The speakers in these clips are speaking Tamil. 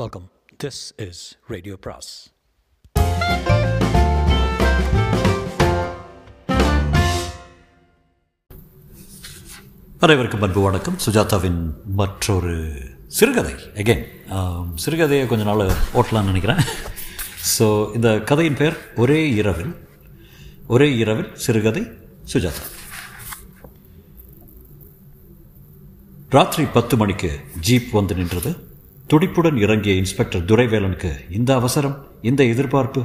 வெல்கம் திஸ் இஸ் ரேடியோ பிராஸ் அனைவருக்கும் அன்பு வணக்கம். சுஜாதாவின் மற்றொரு சிறுகதை. அகைன் சிறுகதையை கொஞ்ச நாள் ஓட்டலாம்னு நினைக்கிறேன். ஸோ இந்த கதையின் பெயர் ஒரே இரவில் ஒரே இரவில் சிறுகதை சுஜாதா. ராத்திரி பத்து மணிக்கு ஜீப் வந்து நின்றது. துடிப்புடன் இறங்கிய இன்ஸ்பெக்டர் துரைவேலனுக்கு இந்த அவசரம் இந்த எதிர்பார்ப்பு?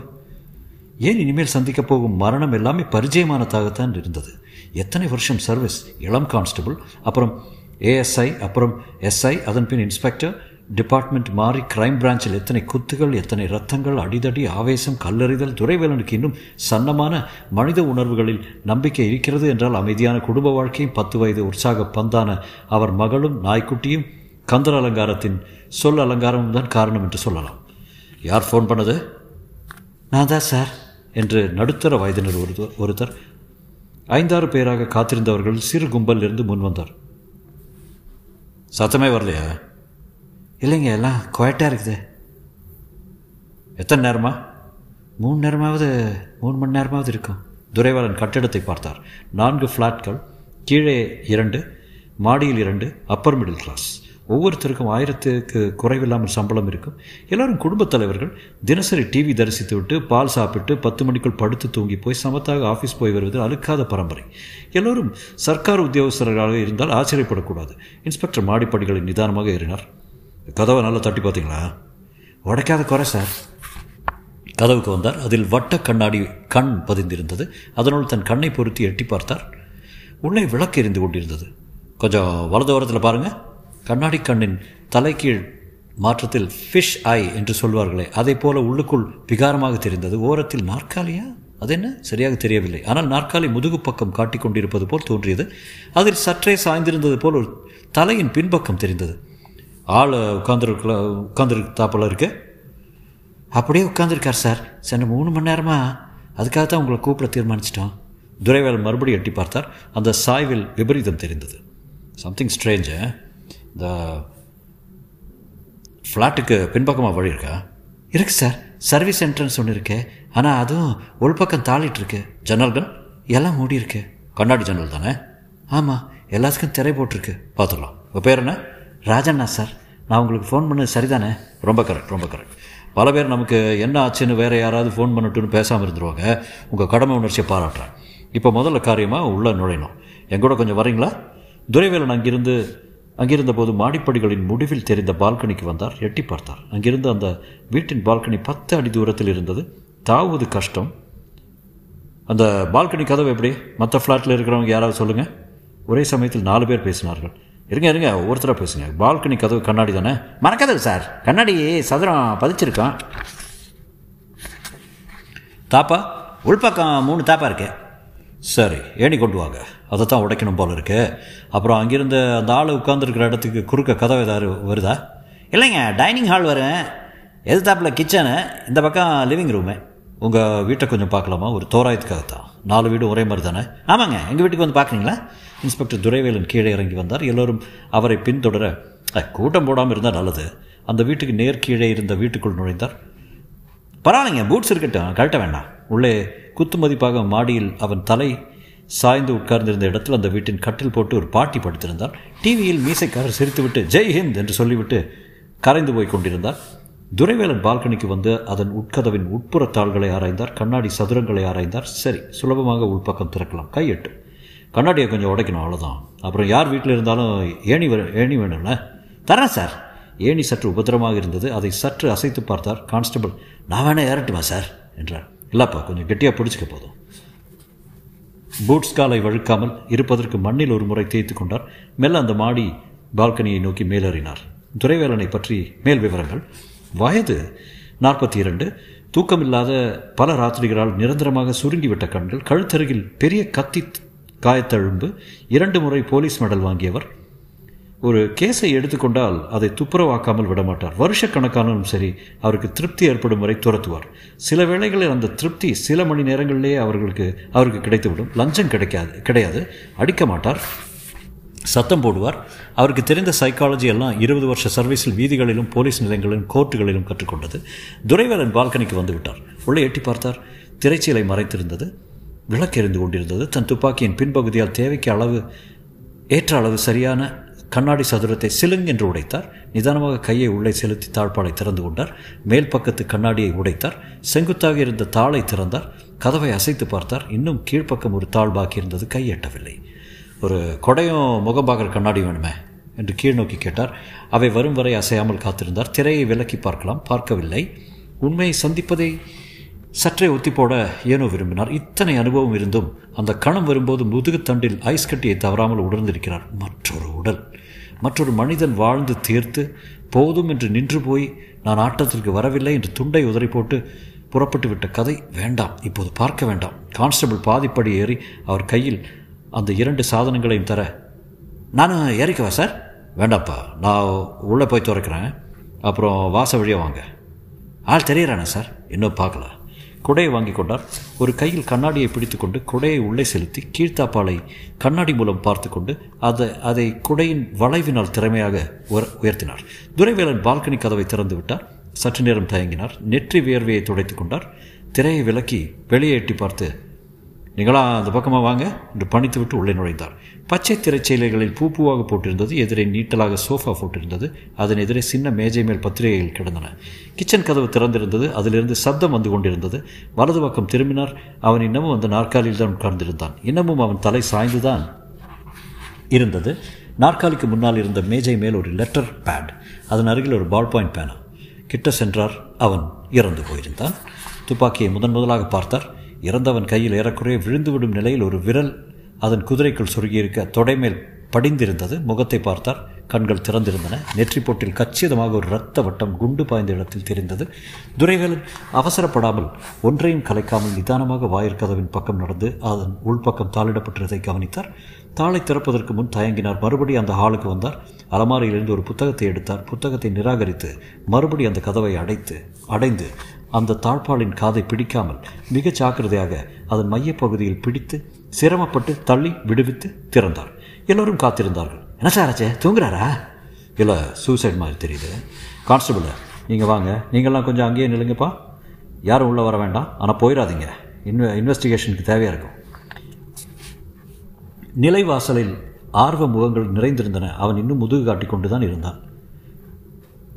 ஏன் இனிமேல் சந்திக்கப் போகும் மரணம் எல்லாமே பரிச்சயமானதாகத்தான் இருந்தது. எத்தனை வருஷம் சர்வீஸ்? இளம் கான்ஸ்டபிள் அப்புறம் ஏஎஸ்ஐ அப்புறம் எஸ்ஐ அதன் பின் இன்ஸ்பெக்டர் டிபார்ட்மெண்ட் மாறி கிரைம் பிரான்ச்சில் எத்தனை குத்துகள் எத்தனை ரத்தங்கள் அடிதடி ஆவேசம் கல்லறிதல் துரைவேலனுக்கு இன்னும் சன்னமான மனித உணர்வுகளில் நம்பிக்கை இருக்கிறது என்றால் அமைதியான குடும்ப வாழ்க்கையும் பத்து வயது உற்சாக பந்தான அவர் மகளும் நாய்க்குட்டியும் கந்தர் அலங்காரத்தின் சொல் அலங்காரமும் தான் காரணம் என்று சொல்லலாம். யார் ஃபோன் பண்ணது? நான் தான் சார் என்று நடுத்தர வயதினர் ஒருத்தர் ஒருத்தர் ஐந்தாறு பேராக காத்திருந்தவர்கள் சிறு கும்பலிலிருந்து முன் வந்தார். சத்தமே வரலையா? இல்லைங்க எல்லாம் குவாய்ட்டாக இருக்குது. எத்தனை நேரமா? மூணு நேரமாவது மூணு மணி நேரமாவது இருக்கும். துரைவாளன் கட்டிடத்தை பார்த்தார். நான்கு ஃப்ளாட்கள் கீழே இரண்டு மாடியில் இரண்டு அப்பர் மிடில் கிளாஸ் ஒவ்வொருத்தருக்கும் ஆயிரத்துக்கு குறைவில்லாமல் சம்பளம் இருக்கும். எல்லாரும் குடும்பத் தலைவர்கள் தினசரி டிவி தரிசித்து விட்டு பால் சாப்பிட்டு பத்து மணிக்குள் படுத்து தூங்கி போய் சமத்தாக ஆஃபீஸ் போய் வருவது அழுக்காத பரம்பரை. எல்லோரும் சர்க்கார் உத்தியோகஸ்தர்களாக இருந்தால் ஆச்சரியப்படக்கூடாது. இன்ஸ்பெக்டர் மாடிப்படிகளை நிதானமாக ஏறினார். கதவை நல்லா தட்டி பார்த்தீங்களா? உடைக்காத குறை சார். கதவுக்கு வந்தார். அதில் வட்ட கண்ணாடி கண் பதிந்திருந்தது. அதனுள் தன் கண்ணை பொருத்தி எட்டி பார்த்தார். உள்ளே விளக்கு எரிந்து கொண்டிருந்தது. கொஞ்சம் வலது ஓரத்தில் பாருங்கள் கண்ணாடி கண்ணின் தலைகீழ் மாற்றத்தில் ஃபிஷ் ஐ என்று சொல்வார்களே அதை போல உள்ளுக்குள் விகாரமாக தெரிந்தது. ஓரத்தில் நாற்காலியா? அது என்ன? சரியாக தெரியவில்லை. ஆனால் நாற்காலி முதுகு பக்கம் காட்டிக் கொண்டிருப்பது போல் தோன்றியது. அதில் சற்றே சாய்ந்திருந்தது போல் ஒரு தலையின் பின்பக்கம் தெரிந்தது. ஆள் உட்காந்துருக்கல உட்காந்துருத்தாப்பில் இருக்கு. அப்படியே உட்காந்துருக்கார் சார். சென்ன மூணு மணி நேரமாக அதுக்காக தான் உங்களை கூப்பிட தீர்மானிச்சிட்டோம். துரைவேல் மறுபடியும் எட்டி பார்த்தார். அந்த சாய்வில் விபரீதம் தெரிந்தது. சம்திங் ஸ்ட்ரேஞ்சு இந்த ஃப்ளாட்டுக்கு பின்பக்கமாக வழி இருக்கா? இருக்கு சார் சர்வீஸ் என்ட்ரன்ஸ் ஒன்று இருக்கு. ஆனால் அதுவும் உள்பக்கம் தாளிட்டு இருக்கு. ஜன்னல்கள் எல்லாம் மூடி இருக்கு. கண்ணாடி ஜன்னல் தானே? ஆமாம் எல்லாத்துக்கும் திரை போட்டிருக்கு. பார்த்துக்கலாம் உங்கள் பேர் என்ன? ராஜண்ணா சார் நான் உங்களுக்கு ஃபோன் பண்ணது சரிதானே? ரொம்ப கரெக்ட் ரொம்ப கரெக்ட் பல பேர் நமக்கு என்ன ஆச்சுன்னு வேறு யாராவது ஃபோன் பண்ணட்டுன்னு பேசாமல் இருந்துருவாங்க. உங்கள் கடமை உணர்ச்சியை பாராட்டுறேன். இப்போ முதல்ல காரியமாக உள்ளே நுழையணும். எங்கூட கொஞ்சம் வரீங்களா? துரைவேலன் அங்கிருந்து அங்கிருந்த போது மாடிப்படிகளின் முடிவில் தெரிந்த பால்கனிக்கு வந்தார் எட்டி பார்த்தார். அங்கிருந்து அந்த வீட்டின் பால்கனி பத்து அடி தூரத்தில் இருந்தது. தாவுவது கஷ்டம். அந்த பால்கனி கதவு எப்படி? மற்ற ஃப்ளாட்டில் இருக்கிறவங்க யாராவது சொல்லுங்கள் ஒரே சமயத்தில் நாலு பேர் பேசினார்கள். இருங்க இருங்க ஒவ்வொருத்தராக பேசுங்க. பால்கனி கதவு கண்ணாடி தானே? மறக்கதவு சார். கண்ணாடி சதுரம் பதிச்சிருக்கான். தாப்பா உள்பக்கம் மூணு தாப்பா இருக்கு. சரி ஏணி கொண்டு வாங்க. அதை தான் உடைக்கணும் போல இருக்கு. அப்புறம் அங்கிருந்த அந்த ஆள் உட்காந்துருக்கிற இடத்துக்கு குறுக்க கதவு ஏதாவது வருதா? இல்லைங்க டைனிங் ஹால் வரேன். எதிர்த்தாப்பில் கிச்சனு இந்த பக்கம் லிவிங் ரூமு உங்கள் வீட்டை கொஞ்சம் பார்க்கலாமா? ஒரு தோராயத்துக்காக தான் நாலு வீடு ஒரே மாதிரி தானே? ஆமாங்க எங்கள் வீட்டுக்கு வந்து பார்க்குறீங்களா? இன்ஸ்பெக்டர் துரைவேலன் கீழே இறங்கி வந்தார். எல்லோரும் அவரை பின்தொடர கூட்டம் போடாமல் இருந்தால் நல்லது. அந்த வீட்டுக்கு நேர் கீழே இருந்த வீட்டுக்குள் நுழைந்தார். பரவாயில்லைங்க பூட்ஸ் இருக்கட்டும் கழட்ட வேண்டாம். உள்ளே குத்து மதிப்பாக மாடியில் அவன் தலை சாய்ந்து உட்கார்ந்திருந்த இடத்தில் அந்த வீட்டின் கட்டில் போட்டு ஒரு பாட்டி படுத்திருந்தார். டிவியில் மீசைக்காரர் சிரித்துவிட்டு ஜெய் ஹிந்த் என்று சொல்லிவிட்டு கரைந்து போய் கொண்டிருந்தார். துரைவேலன் பால்கனிக்கு வந்து அதன் உட்கதவின் உட்புற தாள்களை ஆராய்ந்தார். கண்ணாடி சதுரங்களை ஆராய்ந்தார். சரி சுலபமாக உள்பக்கம் திறக்கலாம். கையெட்டு கண்ணாடியை கொஞ்சம் உடைக்கணும் அவ்வளோதான் அப்புறம் யார் வீட்டில் இருந்தாலும் ஏணி ஏணி வேணும்ல? தரேன் சார். ஏணி சற்று உபத்திரமாக இருந்தது. அதை சற்று அசைத்து பார்த்தார் கான்ஸ்டபிள். நான் வேணா ஏறட்டுமா சார்? என்றார். இல்லைப்பா கொஞ்சம் கெட்டியாக பிடிச்சிக்க போதும். பூட்ஸ் காலை வழுக்காமல் இருப்பதற்கு மண்ணில் ஒரு முறை தேய்த்து கொண்டார். மெல்ல அந்த மாடி பால்கனியை நோக்கி மேலேறினார். துரைவேலனை பற்றி மேல் விவரங்கள். வயது நாற்பத்தி இரண்டு தூக்கமில்லாத பல ராத்திரிகளால் நிரந்தரமாக சுருங்கிவிட்ட கண்கள் கழுத்தருகில் பெரிய கத்தி காயத்தழும்பு இரண்டு முறை போலீஸ் மெடல் வாங்கியவர் ஒரு கேஸை எடுத்துக்கொண்டால் அதை துப்புரவாக்காமல் விடமாட்டார். வருஷக்கணக்கானாலும் சரி அவருக்கு திருப்தி ஏற்படும் வரை துரத்துவார். சில வேளைகளில் அந்த திருப்தி சில மணி நேரங்களிலேயே அவர்களுக்கு அவருக்கு கிடைத்துவிடும். லஞ்சம் கிடைக்காது கிடையாது. அடிக்க மாட்டார். சத்தம் போடுவார். அவருக்கு தெரிந்த சைக்காலஜி எல்லாம் இருபது வருஷ சர்வீஸில் வீதிகளிலும் போலீஸ் நிலையங்களிலும் கோர்ட்டுகளிலும் கற்றுக்கொண்டது. துரைவேலன் பால்கனிக்கு வந்துவிட்டார். உள்ளே எட்டி பார்த்தார். திரைச்சீலை மறைத்திருந்தது. விளக்கெறிந்து கொண்டிருந்தது. தன் துப்பாக்கியின் பின்பகுதியால் தேவைக்கு அளவு ஏற்ற அளவு சரியான கண்ணாடி சதுரத்தை சிலுங் என்று உடைத்தார். நிதானமாக கையை உள்ளே செலுத்தி தாழ்பாலை திறந்து கொண்டார். மேல் பக்கத்து கண்ணாடியை உடைத்தார். செங்குத்தாக இருந்த தாளை திறந்தார். கதவை அசைத்து பார்த்தார். இன்னும் கீழ்ப்பக்கம் ஒரு தாள் பாக்கி இருந்தது கையெட்டவில்லை. ஒரு கொடையும் முகம் பார்க்குற கண்ணாடி வேணுமே? என்று கீழ் நோக்கி கேட்டார். அவை வரும் வரை அசையாமல் காத்திருந்தார். திரையை விலக்கி பார்க்கலாம். பார்க்கவில்லை. உண்மையை சந்திப்பதை சற்றே ஒத்தி போட ஏனோ விரும்பினார். இத்தனை அனுபவம் இருந்தும் அந்த கணம் வரும்போது முதுகுத்தண்டில் ஐஸ் கட்டியை தவறாமல் உணர்ந்திருக்கிறார். மற்றொரு உடல். மற்றொரு மனிதன் வாழ்ந்து தீர்த்து போதும் என்று நின்று போய் நான் ஆட்டத்திற்கு வரவில்லை என்று துண்டை உதறி போட்டு புறப்பட்டு விட்ட கதை வேண்டாம். இப்போது பார்க்க வேண்டாம். கான்ஸ்டபிள் பாதிப்படி ஏறி அவர் கையில் அந்த இரண்டு சாதனங்களையும் தர நான் ஏறிக்கவா சார். வேண்டாப்பா நான் உள்ளே போய் துறக்கிறேன். அப்புறம் வாச வழியாக வாங்க. ஆள் தெரியறானே சார்? இன்னும் பார்க்கல. குடையை வாங்கி கொண்டார். ஒரு கையில் கண்ணாடியை பிடித்துக்கொண்டு குடையை உள்ளே செலுத்தி கீழ்த்தாப்பாலை கண்ணாடி மூலம் பார்த்து கொண்டு அதை அதை குடையின் வளைவினால் திறமையாக உயர்த்தினார். துரைவேலன் பால்கனி கதவை திறந்து விட்டார். சற்று நேரம் தயங்கினார். நெற்றி வியர்வையை துடைத்து கொண்டார். திரையை விலக்கி வெளியே எட்டி பார்த்து நீங்களா அந்த பக்கமாக வாங்க என்று பணித்துவிட்டு உள்ளே நுழைந்தார். பச்சை திரைச்சீலைகளில் பூ பூவாக போட்டிருந்தது எதிரே நீட்டலாக சோஃபா போட்டிருந்தது அதன் எதிரே சின்ன மேஜை மேல் பத்திரிகைகள் கிடந்தன. கிச்சன் கதவு திறந்திருந்தது அதிலிருந்து சப்தம் வந்து கொண்டிருந்தது. வலது பக்கம் திரும்பினார். அவன் இன்னமும் அந்த நாற்காலியில் தான் உட்கார்ந்திருந்தான். இன்னமும் அவன் தலை சாய்ந்துதான் இருந்தது. நாற்காலிக்கு முன்னால் இருந்த மேஜை மேல் ஒரு லெட்டர் பேட் அதன் அருகில் ஒரு பால் பாயிண்ட் பேனா. கிட்ட சென்றார். அவன் இறந்து போயிருந்தான். துப்பாக்கியை முதன் முதலாக பார்த்தார். இறந்தவன் கையில் ஏறக்குறைய விழுந்துவிடும் நிலையில் ஒரு விரல் அதன் குதிரைக்குள் சுருகியிருக்க தொடைமேல் படிந்திருந்தது. முகத்தை பார்த்தார். கண்கள் திறந்திருந்தன. நெற்றி போட்டில் கச்சிதமாக ஒரு இரத்த வட்டம் குண்டு பாய்ந்த இடத்தில் தெரிந்தது. துரைவேலன் அவசரப்படாமல் ஒன்றையும் கலைக்காமல் நிதானமாக வாயிற்கதவின் பக்கம் நடந்து அதன் உள்பக்கம் தாளிடப்பட்டிருந்ததை கவனித்தார். தாளை திறப்பதற்கு முன் தயங்கினார். மறுபடி அந்த ஹாலுக்கு வந்தார். அலமாரியிலிருந்து ஒரு புத்தகத்தை எடுத்தார். புத்தகத்தை நிராகரித்து மறுபடி அந்த கதவை அடைத்து அடைந்து அந்த தாழ்பாலின் காதை பிடிக்காமல் மிக ஜாக்கிரதையாக அதன் மையப்பகுதியில் பிடித்து சிரமப்பட்டு தள்ளி விடுவித்து திறந்தார். எல்லோரும் காத்திருந்தார்கள். என்ன சார் ஆச்சே? தூங்குறாரா? இல்லை சூசைட் மாதிரி தெரியுது. கான்ஸ்டபிள் நீங்கள் வாங்க. நீங்கள்லாம் கொஞ்சம் அங்கேயே நில்லுங்கப்பா. யாரும் உள்ளே வர வேண்டாம். ஆனால் போயிடாதீங்க இன்வெ இன்வெஸ்டிகேஷனுக்கு தேவையாக இருக்கும். நிலைவாசலில் ஆர்வ முகங்கள் நிறைந்திருந்தன. அவன் இன்னும் முதுகு காட்டி கொண்டு தான் இருந்தான்.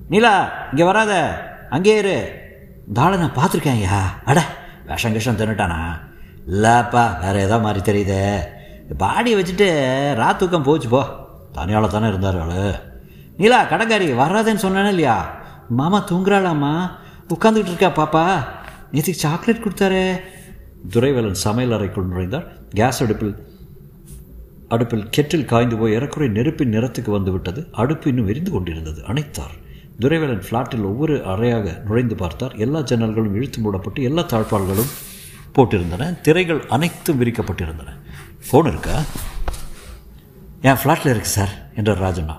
நீலா இங்கே வராத. அங்கே இரு. தாளை நான் பார்த்துருக்கேன் ஐயா. அட விஷம் கிஷம் தின்னுட்டானா? இல்லைப்பா வேறு ஏதோ மாதிரி தெரியுதே. பாடியை வச்சுட்டு ராத்தூக்கம் போச்சு போ. தனியால் தானே இருந்தார் ஆளு நீலா கடங்காரி வராதேன்னு சொன்னானே இல்லையா? மாமா தூங்குறாளாம்மா. உட்காந்துக்கிட்டு இருக்கா பாப்பா. நேற்றுக்கு சாக்லேட் கொடுத்தாரு. துரைவேலன் சமையல் அறைக்குள் நுழைந்தார். கேஸ் அடுப்பில் அடுப்பில் கெட்டில் காய்ந்து போய் ஏறக்குறை நெருப்பின் நிறத்துக்கு வந்து விட்டது. அடுப்பு இன்னும் எரிந்து கொண்டிருந்தது. அணைத்தார். துரைவேலன் ஃப்ளாட்டில் ஒவ்வொரு அறையாக நுழைந்து பார்த்தார். எல்லா ஜன்னல்களும் இழுத்து மூடப்பட்டு எல்லா தாழ்பால்களும் போட்டிருந்தன. திரைகள் அனைத்தும் விரிக்கப்பட்டிருந்தன. ஃபோன் இருக்கா? என் ஃப்ளாட்டில் இருக்குது சார் என்றார் ராஜண்ணா.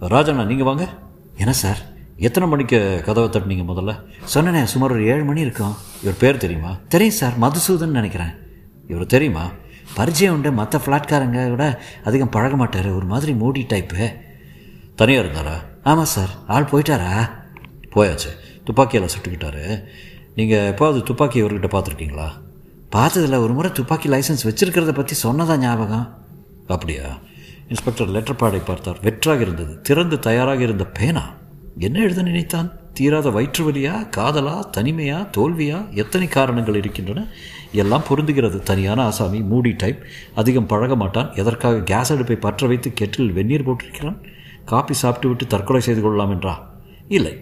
ராஜண்ணா நீங்கள் வாங்க. என்ன சார் எத்தனை மணிக்கு கதவை தட்டினீங்க முதல்ல? சொன்னேனே சுமார் ஒரு ஏழு மணி இருக்கும். இவர் பேர் தெரியுமா? தெரியும் சார் மதுசூதன் நினைக்கிறேன். இவர் தெரியுமா? பரிச்சயம் உண்டு மற்ற ஃப்ளாட்காரங்க கூட அதிகம் பழக மாட்டார். ஒரு மாதிரி மூடி டைப்பு தனியாக இருந்தாரா? ஆமாம் சார். ஆள் போயிட்டாரா? போயாச்சு. துப்பாக்கியால் சுட்டுக்கிட்டாரு. நீங்கள் எப்போது துப்பாக்கி இவர்கிட்ட பார்த்துருக்கீங்களா? பார்த்ததில்ல. ஒரு முறை துப்பாக்கி லைசன்ஸ் வச்சுருக்கிறத பற்றி சொன்னதா ஞாபகம்? அப்படியா? இன்ஸ்பெக்டர் லெட்டர் பாடை பார்த்தார். வெற்றாக இருந்தது. திறந்து தயாராக இருந்த பேனா. என்ன எழுத நினைத்தான்? தீராத வயிற்று வலியா? காதலா? தனிமையா? தோல்வியா? எத்தனை காரணங்கள் இருக்கின்றன? எல்லாம் பொருந்துகிறது. தனியான ஆசாமி மூடி டைப் அதிகம் பழக மாட்டான் எதற்காக கேஸ் அடுப்பை பற்ற வைத்து கெட்டில் வெந்நீர் போட்டிருக்கிறான்? காப்பி சாப்பிட்டு விட்டு தற்கொலை செய்து கொள்ளலாம் என்றா? இல்லை.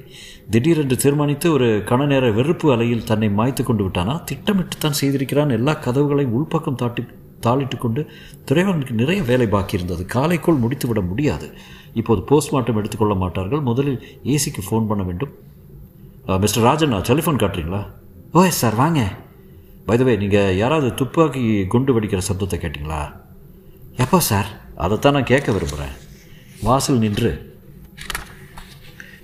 திடீரென்று தீர்மானித்து ஒரு கண நேர வெறுப்பு அலையில் தன்னை மாய்த்து கொண்டு விட்டானா? திட்டமிட்டுத்தான் செய்திருக்கிறான். எல்லா கதவுகளையும் உள்பக்கம் தாட்டி தாளிட்டு கொண்டு துறைவனுக்கு நிறைய வேலை பாக்கி இருந்தது. காலைக்குள் முடித்துவிட முடியாது. இப்போது போஸ்ட்மார்ட்டம் எடுத்துக்கொள்ள மாட்டார்கள். முதலில் ஏசிக்கு ஃபோன் பண்ண வேண்டும். மிஸ்டர் ராஜன் டெலிஃபோன் காட்டுறீங்களா? ஓ எஸ் சார் வாங்க. பைதவே நீங்கள் யாராவது துப்பாக்கி குண்டு வெடிக்கிற சப்தத்தை கேட்டிங்களா? எப்போ சார் அதைத்தான் நான் கேட்க விரும்புகிறேன் வாசல் நின்று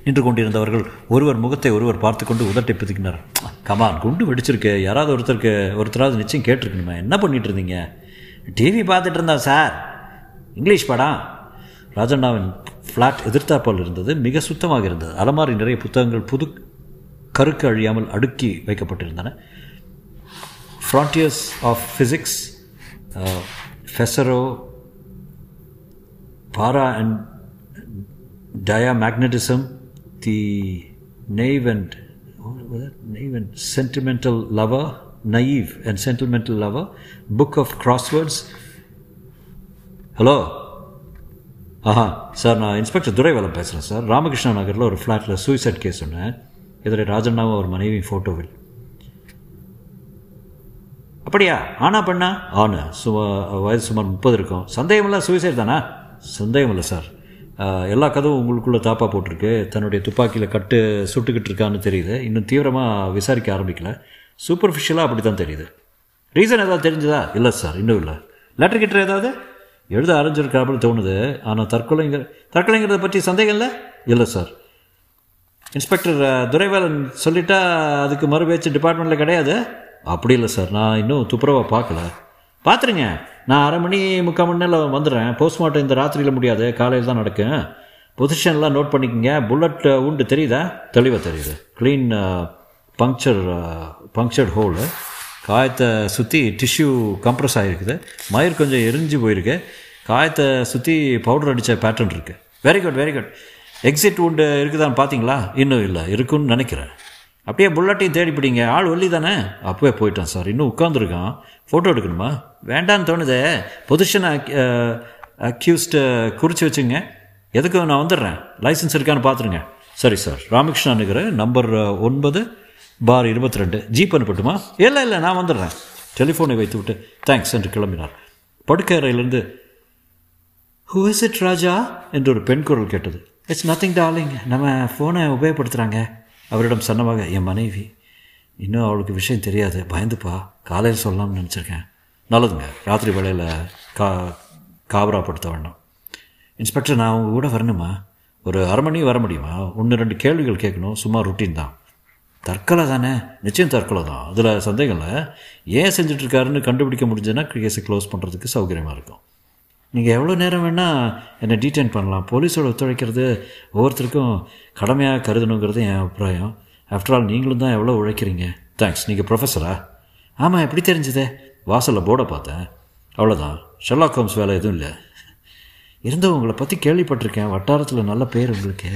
நின்று கொண்டிருந்தவர்கள் ஒருவர் முகத்தை ஒருவர் பார்த்து கொண்டு உதட்டை பிதுக்கினார். கமான் குண்டு வெடிச்சிருக்கு. யாராவது ஒருத்தருக்கு ஒருத்தராவது நிச்சயம் கேட்டிருக்கணுமே? என்ன பண்ணிட்டு இருந்தீங்க டிவி பார்த்துட்டு இருந்தா சார் இங்கிலீஷ் படம். ராஜண்ணாவின் ஃப்ளாட் எதிர்த்தாப்பால் இருந்தது மிக சுத்தமாக இருந்தது. அலமாரி நிறைய புத்தகங்கள் புது கருக்கு அழியாமல் அடுக்கி வைக்கப்பட்டிருந்தன. Frontiers of physics ferro para and diamagnetism, the naive and and was that? naive and sentimental lover, naive and sentimental lover, book of crosswords. Hello Aha sir நான் இன்ஸ்பெக்டர் துரைவேலம் பேசுகிறேன் சார் ராமகிருஷ்ணா நகரில் ஒரு ஃப்ளாட்டில் சூசைட் கேஸ் சொன்னேன் இதில் ராஜண்ணாவும் அவர் மனைவி ஃபோட்டோவில் அப்படியா? ஆனா பண்ணா? ஆனா சுமா வயது சுமார் முப்பது இருக்கும். சந்தேகமெல்லாம் சூசைட் தானா? சந்தேகம் இல்லை சார் எல்லா கதவும் உங்களுக்குள்ளே தாப்பா போட்டிருக்கு. தன்னுடைய துப்பாக்கியில் கட்டு சுட்டுக்கிட்டு இருக்கான்னு தெரியுது. இன்னும் தீவிரமாக விசாரிக்க ஆரம்பிக்கல. சூப்பர்ஃபிஷியலாக அப்படி தான் தெரியுது. ரீசன் ஏதாவது தெரிஞ்சதா? இல்லை சார் இன்னும் இல்லை. லெட்டர் கிட்ட ஏதாவது? எழுத ஆரம்பிச்சிருக்காப்புல தோணுது. ஆனால் தற்கொலைங்கிற தற்கொலைங்கிறத பற்றி சந்தேகம் இல்லை? இல்லை சார். இன்ஸ்பெக்டர் துரைவேலன் சொல்லிட்டா அதுக்கு மறு பேச்சு டிபார்ட்மெண்ட்டில் கிடையாது? அப்படி இல்லை சார். நான் இன்னும் துப்புரவாக பார்க்கல. பார்த்துருங்க. நான் அரை மணி முக்கால் மணி நேரம் வந்துடுறேன். போஸ்ட்மார்ட்டம் இந்த ராத்திரியில் முடியாது. காலையில் தான் நடக்கும். பொசிஷன்லாம் நோட் பண்ணிக்கோங்க. புல்லட் உண்டு தெரியுதா? தெளிவாக தெரியுது. க்ளீன் பங்க்சர் பங்க்சர்ட் ஹோலு காயத்தை சுற்றி டிஷ்யூ கம்ப்ரஸ் ஆகிருக்குது. மயிர் கொஞ்சம் எரிஞ்சு போயிருக்கு. காயத்தை சுற்றி பவுடர் அடித்த பேட்டர்ன் இருக்குது very good very good exit உண்டு இருக்குதான்னு பார்த்தீங்களா? இன்னும் இல்லை. இருக்குன்னு நினைக்கிறேன். அப்படியே புல்லட்டையும் தேடிப்பிடிங்க ஆள் ஒல்லி தானே அப்போவே போயிட்டான் சார். இன்னும் உட்காந்துருக்கான் ஃபோட்டோ எடுக்கணுமா? வேண்டான்னு தோணுதே. பொசிஷன் அக்யூஸ்டை குறித்து வச்சுங்க. எதுக்கும் நான் வந்துடுறேன். லைசன்ஸ் இருக்கான்னு பார்த்துருங்க. சரி சார். ராமகிருஷ்ணா நகர் நம்பர் ஒன்பது பார் இருபத்தி ரெண்டு ஜீப் அனுப்பட்டுமா? இல்லை இல்லை நான் வந்துடுறேன். டெலிஃபோனை வைத்து விட்டு தேங்க்ஸ் என்று கிளம்பினார். படுக்கறையிலிருந்து ஹூ இஸ் இட் ராஜா என்று ஒரு பெண் குரல் கேட்டது. இட்ஸ் நத்திங் டார்லிங் நம்ம ஃபோனை உபயோகப்படுத்துகிறாங்க அவரிடம் சன்னமாக என் மனைவி இன்னும் அவளுக்கு விஷயம் தெரியாது. பயந்துப்பா. காலையில் சொல்லலாம்னு நினச்சிருக்கேன். நல்லதுங்க. ராத்திரி வேளையில் கா காவராப்படுத்த வேண்டாம் இன்ஸ்பெக்டர் நான் அவங்க கூட வரணுமா? ஒரு அரை மணி வர முடியுமா? ஒன்று ரெண்டு கேள்விகள் கேட்கணும். சும்மா ருட்டீன் தான். தற்கொலை தானே? நிச்சயம் தற்கொலை தான். அதில் சந்தேகம் இல்லை. ஏன் செஞ்சிட்ருக்காருன்னு கண்டுபிடிக்க முடிஞ்சதுன்னா கேஸை க்ளோஸ் பண்ணுறதுக்கு சௌகரியமாக இருக்கும். நீங்கள் எவ்வளோ நேரம் வேணால் என்னை டீடைன் பண்ணலாம். போலீஸோட ஒத்துழைக்கிறது ஒவ்வொருத்தருக்கும் கடமையாக கருதணுங்கிறது என் அபிப்பிராயம். ஆஃப்டர் ஆல் நீங்களும் தான் எவ்வளோ உழைக்கிறீங்க. தேங்க்ஸ் நீங்கள் ப்ரொஃபஸரா ஆமாம் எப்படி தெரிஞ்சதே? வாசலில் போர்டை பார்த்தேன். அவ்வளோதான் ஷெல்லாக் ஹோம்ஸ் வேலை எதுவும் இல்லை. இருந்தும் உங்களை பற்றி கேள்விப்பட்டிருக்கேன். வட்டாரத்தில் நல்ல பேர் உங்களுக்கு.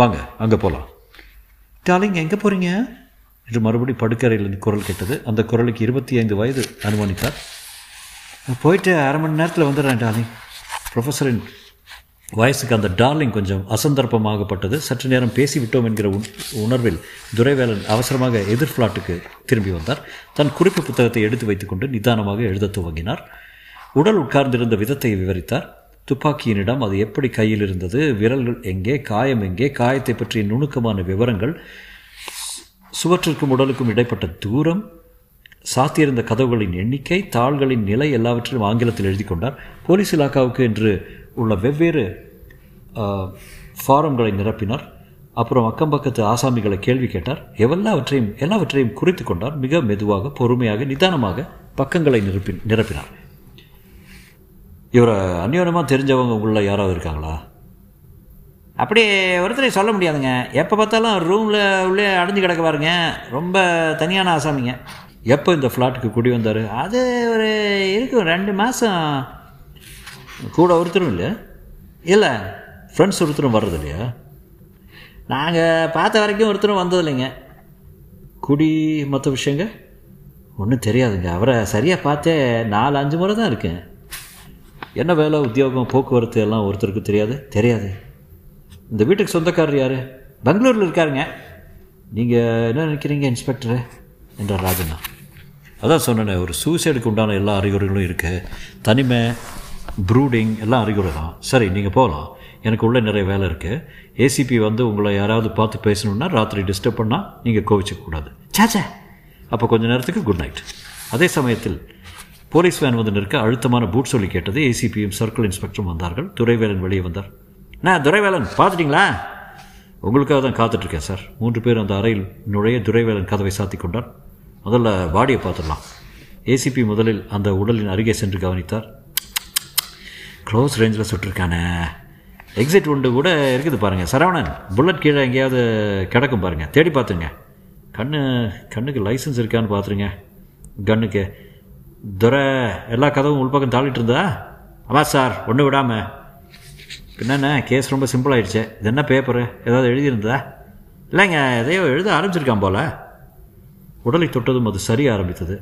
வாங்க அங்கே போகலாம் டாலிங் எங்கே போகிறீங்க என்று மறுபடி படுக்கறையில் குரல் கேட்டது. அந்த குரலுக்கு இருபத்தி ஐந்து வயது அனுமானித்தார். போயிட்டு அரை மணி நேரத்தில் வந்துடுறேன் டார்லிங் ப்ரொஃபஸரின் வயசுக்கு அந்த டார்லிங் கொஞ்சம் அசந்தர்ப்பமாகப்பட்டது. சற்று நேரம் பேசிவிட்டோம் என்கிற உணர்வில் துரைவேலன் அவசரமாக எதிர் ஃப்ளாட்டுக்கு திரும்பி வந்தார். தன் குறிப்பு புத்தகத்தை எடுத்து வைத்துக்கொண்டு நிதானமாக எழுத துவங்கினார். உடல் உட்கார்ந்திருந்த விதத்தை விவரித்தார். துப்பாக்கியினிடம் அது எப்படி கையில் இருந்தது? விரல்கள் எங்கே? காயம் எங்கே? காயத்தை பற்றிய நுணுக்கமான விவரங்கள். சுவற்றிற்கும் உடலுக்கும் இடைப்பட்ட தூரம் சாத்தியிருந்த கதவுகளின் எண்ணிக்கை தாள்களின் நிலை எல்லாவற்றையும் ஆங்கிலத்தில் எழுதி கொண்டார் போலீஸ் இலாக்காவுக்கு என்று உள்ள வெவ்வேறு ஃபாரம்களை நிரப்பினார். அப்புறம் அக்கம் பக்கத்து ஆசாமிகளை கேள்வி கேட்டார். எவெல்லாவற்றையும் எல்லாவற்றையும் குறித்து கொண்டார். மிக மெதுவாக பொறுமையாக நிதானமாக பக்கங்களை நிரப்பி நிரப்பினார். இவரை அந்யோனமாக தெரிஞ்சவங்க உள்ள யாராவது இருக்காங்களா? அப்படி ஒருத்தரையும் சொல்ல முடியாதுங்க. எப்போ பார்த்தாலும் ரூமில் உள்ளே அடைஞ்சு கிடக்க பாருங்க. ரொம்ப தனியான ஆசாமிங்க. எப்போ இந்த ஃப்ளாட்டுக்கு குடி வந்தார்? அது ஒரு இருக்கும் ரெண்டு மாதம் கூட ஒருத்தரும் இல்லை. இல்லை ஃப்ரெண்ட்ஸ் ஒருத்தரும் வர்றது இல்லையா? நாங்கள் பார்த்த வரைக்கும் ஒருத்தரும் வந்தது இல்லைங்க. குடி மற்ற விஷயங்க? ஒன்றும் தெரியாதுங்க. அவரை சரியாக பார்த்தே நாலு அஞ்சு முறை தான் இருக்கேன். என்ன வேலை உத்தியோகம் போக்குவரத்து எல்லாம் ஒருத்தருக்கு தெரியாது? தெரியாது. இந்த வீட்டுக்கு சொந்தக்காரர் யார்? பெங்களூரில் இருக்காருங்க. நீங்கள் என்ன நினைக்கிறீங்க இன்ஸ்பெக்டரு? என்றார் ராஜண்ணா அதான் சொன்னேன் ஒரு சூசைடுக்கு உண்டான எல்லா அறிகுறிகளும் இருக்குது தனிமை ப்ரூடிங் எல்லாம் அறிகுறி தான். சரி நீங்கள் போகலாம் எனக்கு உள்ளே நிறைய வேலை இருக்குது ஏசிபி வந்து உங்களை யாராவது பார்த்து பேசணுன்னா ராத்திரி டிஸ்டர்ப் பண்ணால் நீங்கள் கோவிச்சிக்கக்கூடாது சாச்சா அப்போ கொஞ்ச நேரத்துக்கு குட் நைட் அதே சமயத்தில் போலீஸ் வேன் வந்து நிற்க அழுத்தமான பூட் சொல்லி கேட்டது ஏசிபியும் சர்க்கிள் இன்ஸ்பெக்டரும் வந்தார்கள். துரைவேலன் வெளியே வந்தார். நான் துரைவேலன் பார்த்துட்டிங்களா? உங்களுக்காக தான் காத்துட்ருக்கேன் சார் மூன்று பேர் அந்த அறையில் நுழைய துரைவேலன் கதவை சாத்தி கொண்டார் முதல்ல பாடியை பார்த்துடலாம். ஏசிபி முதலில் அந்த உடலின் அருகே சென்று கவனித்தார். க்ளோஸ் ரேஞ்சில் சுட்டிருக்கானே. எக்ஸிட் ஒன்று கூட இருக்குது பாருங்கள் சரவணன் புல்லட் கீழே எங்கேயாவது கிடக்கும் பாருங்கள் தேடி பார்த்துங்க. கண்ணு கண்ணுக்கு லைசன்ஸ் இருக்கான்னு பார்த்துருங்க. கண்ணுக்கு. துரை எல்லா கதவும் உள்பக்கம் தாளிட்டு இருந்தா? ஆமாம் சார் ஒன்று விடாமல் என்னென்ன கேஸ் ரொம்ப சிம்பிள் ஆயிடுச்சு. இது என்ன பேப்பரு ஏதாவது எழுதியிருந்தா இல்லைங்க எதையோ எழுத ஆரம்பிச்சிருக்கான் போல. உடலை தொட்டதும் அது சரிய ஆரம்பித்தது.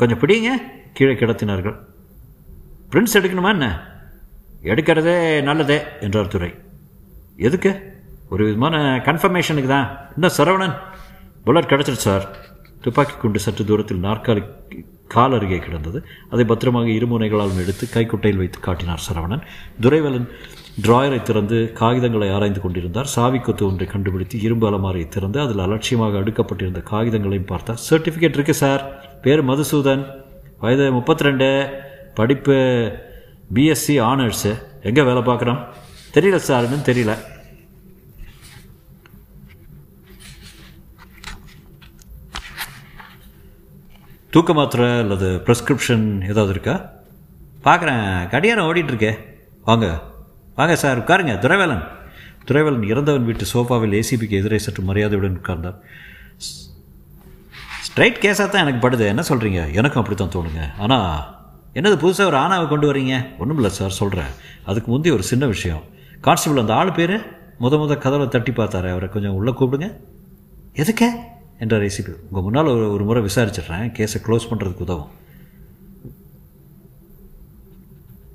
கொஞ்சம் பிடிங்க கீழே கிடத்தினார்கள். பிரிண்ட்ஸ் எடுக்கணுமா என்ன? எடுக்கிறதே நல்லதே என்றார் துறை எதுக்கு? ஒரு விதமான கன்ஃபர்மேஷனுக்கு தான். இன்னும் சரவணன்? புல்லட் கிடச்சிருச்சு சார். துப்பாக்கி குண்டு சற்று தூரத்தில் நாற்காலி கால் அருகே கிடந்தது. அதை பத்திரமாக இருமுனைகளால் எடுத்து கைக்குட்டையில் வைத்து காட்டினார் சரவணன். துரைவலன் டிராயரை திறந்து காகிதங்களை ஆராய்ந்து கொண்டிருந்தார். சாவிக்கொத்து ஒன்றை கண்டுபிடித்து இரும்பு அலமாரியை திறந்து அதில் அலட்சியமாக அடுக்கப்பட்டிருந்த காகிதங்களையும் பார்த்தார். சர்டிஃபிகேட் இருக்கு சார் பேர் மதுசூதன். வயது முப்பத்தி ரெண்டு படிப்பு பிஎஸ்சி ஆனர்ஸு எங்கே வேலை பார்க்குறோம் தெரியல சார் இன்னும் தெரியல. தூக்க மாத்திரை அல்லது ப்ரெஸ்கிரிப்ஷன் ஏதாவது இருக்கா? பார்க்குறேன். கடியாரம் ஓடிட்டுருக்கே வாங்க. வாங்க சார் உட்காருங்க. துரைவேலன். துரைவேலன் இறந்தவன் வீட்டு சோஃபாவில் ஏசிபிக்கு எதிரே சற்று மரியாதையுடன் உட்கார்ந்தார். ஸ்ட்ரைட் கேஸாக தான் எனக்கு படுது. என்ன சொல்கிறீங்க எனக்கும் அப்படி தான் தோணுங்க. ஆனால் என்னது புதுசாக ஒரு ஆணாவை கொண்டு வரீங்க? ஒன்றும் இல்லை சார் சொல்கிறேன் அதுக்கு முந்தைய ஒரு சின்ன விஷயம். கான்ஸ்டபிள் அந்த ஆள் பேர்? முத முத கதவை தட்டி பார்த்தாரு. அவரை கொஞ்சம் உள்ளே கூப்பிடுங்க. எதுக்கே? என்றார் ஏசிபி உங்கள் முன்னால் ஒரு ஒரு முறை விசாரிச்சிட்றேன். கேஸை க்ளோஸ் பண்ணுறதுக்கு உதவும்.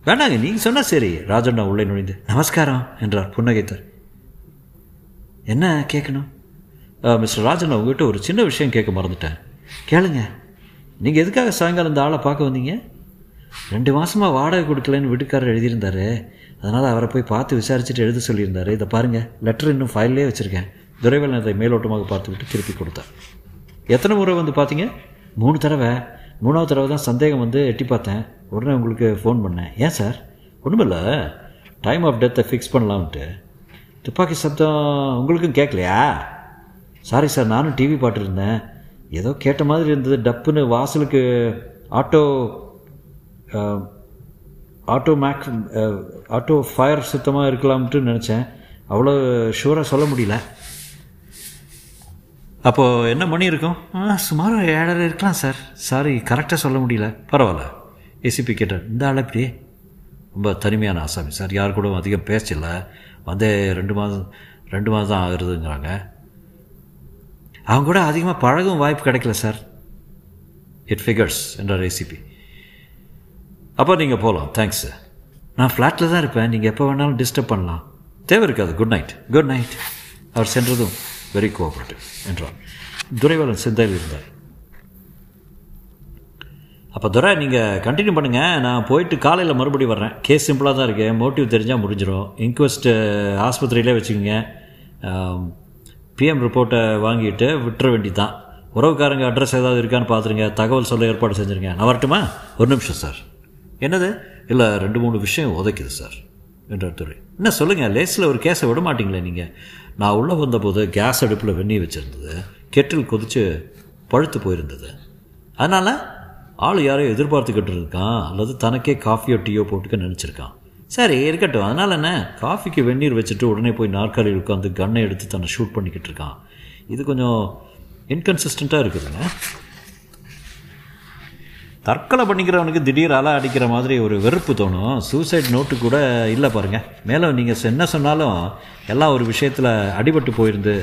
வேண்டாங்க நீங்கள் சொன்னால் சரி. ராஜண்ணா உள்ளே நுழைந்து நமஸ்காரம் என்றார் புன்னகைத்தார். என்ன கேட்கணும்? மிஸ்டர் ராஜண்ணா உங்ககிட்ட ஒரு சின்ன விஷயம் கேட்க மறந்துட்டேன். கேளுங்க நீங்கள் எதுக்காக சாயங்காலம் இந்த ஆளை பார்க்க வந்தீங்க? ரெண்டு மாதமாக வாடகை கொடுக்கலன்னு வீட்டுக்காரர் எழுதியிருந்தாரு. அதனால் அவரை போய் பார்த்து விசாரிச்சுட்டு எழுத சொல்லியிருந்தாரு. இதை பாருங்கள் லெட்டர் இன்னும் ஃபைல்லே வச்சுருக்கேன். துரைவேலன் அதை மேலோட்டமாக பார்த்துக்கிட்டு திருப்பி கொடுத்தார். எத்தனை முறை வந்து பார்த்தீங்க? மூணு தடவை. மூணாவது தடவை தான் சந்தேகம் வந்து எட்டி பார்த்தேன். உடனே உங்களுக்கு ஃபோன் பண்ணேன். ஏன் சார் ஒன்றுமில்ல டைம் ஆஃப் டெத்தை ஃபிக்ஸ் பண்ணலாம்ன்ட்டு துப்பாக்கி சப்தம் உங்களுக்கும் கேட்கலையா? சாரி சார் நானும் டிவி பாட்டிருந்தேன் ஏதோ கேட்ட மாதிரி இருந்தது. டப்புன்னு வாசலுக்கு auto auto make auto fire சுத்தமாக இருக்கலாம்ட்டு நினச்சேன். அவ்வளோ ஷூராக சொல்ல முடியல. அப்போது என்ன மணி இருக்கும் சுமார் ஏழரை இருக்கலாம் சார். சாரி கரெக்டாக சொல்ல முடியல. பரவாயில்ல. ஏசிபி கேட்டார் இந்த ஆள் எப்படி? ரொம்ப தனிமையான ஆசாமி சார். யார் கூட அதிகம் பேசல வந்தே ரெண்டு மாதம் ரெண்டு மாதம் தான் ஆகுறதுங்கிறாங்க. அவங்க கூட அதிகமாக பழகும் வாய்ப்பு கிடைக்கல சார். இட் ஃபிகர்ஸ் என்றார் ஏசிபி அப்போ நீங்கள் போகலாம் தேங்க்ஸ் சார் நான் ஃப்ளாட்டில் தான் இருப்பேன். நீங்கள் எப்போ வேணாலும் டிஸ்டர்ப் பண்ணலாம். தேவை இருக்காது. குட் நைட் குட் நைட் அவர் சென்றதும் வெரி கோஆபரேட்டிவ் என்றார் துரைவேலன் சிந்தையில் இருந்தார். அப்போ துரை நீங்கள் கண்டினியூ பண்ணுங்கள் நான் போயிட்டு காலையில் மறுபடியும் வர்றேன். கேஸ் சிம்பிளாக தான் இருக்குது மோட்டிவ் தெரிஞ்சால் முடிஞ்சிடும் இன்க்வெஸ்ட்டு ஆஸ்பத்திரியிலே வச்சுக்கோங்க. பிஎம் ரிப்போர்ட்டை வாங்கிட்டு விட்டுற வேண்டி தான் உறவுக்காரங்க அட்ரஸ் ஏதாவது இருக்கான்னு பார்த்துருங்க தகவல் சொல்ல ஏற்பாடு செஞ்சுருங்க. நான் வரட்டுமா? ஒரு நிமிஷம் சார் என்னது? இல்லை ரெண்டு மூணு விஷயம் உதைக்குது சார் என்றார் துறை என்ன சொல்லுங்கள் லேஸில் ஒரு கேஸை விட மாட்டிங்களே நீங்கள் நான் உள்ளே வந்தபோது கேஸ் அடுப்பில் வெந்நீர் வச்சுருந்தது. கெட்டில் கொதித்து பழுத்து போயிருந்தது. அதனால் ஆள் யாரையும் எதிர்பார்த்துக்கிட்டு இருக்கான். அல்லது தனக்கே காஃபியோ டீயோ போட்டுக்க நினச்சிருக்கான். சரி இருக்கட்டும். அதனால் என்ன? காஃபிக்கு வெந்நீர் வச்சுட்டு உடனே போய் நாற்காலியில் உட்காந்து கன்னை எடுத்து தன்னை ஷூட் பண்ணிக்கிட்டு இருக்கான். இது கொஞ்சம் இன்கன்சிஸ்டண்ட்டாக இருக்குதுங்க. தற்கொலை பண்ணிக்கிறவனுக்கு திடீர் அலை அடிக்கிற மாதிரி ஒரு வெறுப்பு தோணும். சூசைட் நோட்டு கூட இல்லை பாருங்கள் மேலும் நீங்கள் என்ன சொன்னாலும் எல்லாம் ஒரு விஷயத்தில் அடிபட்டு போயிருந்து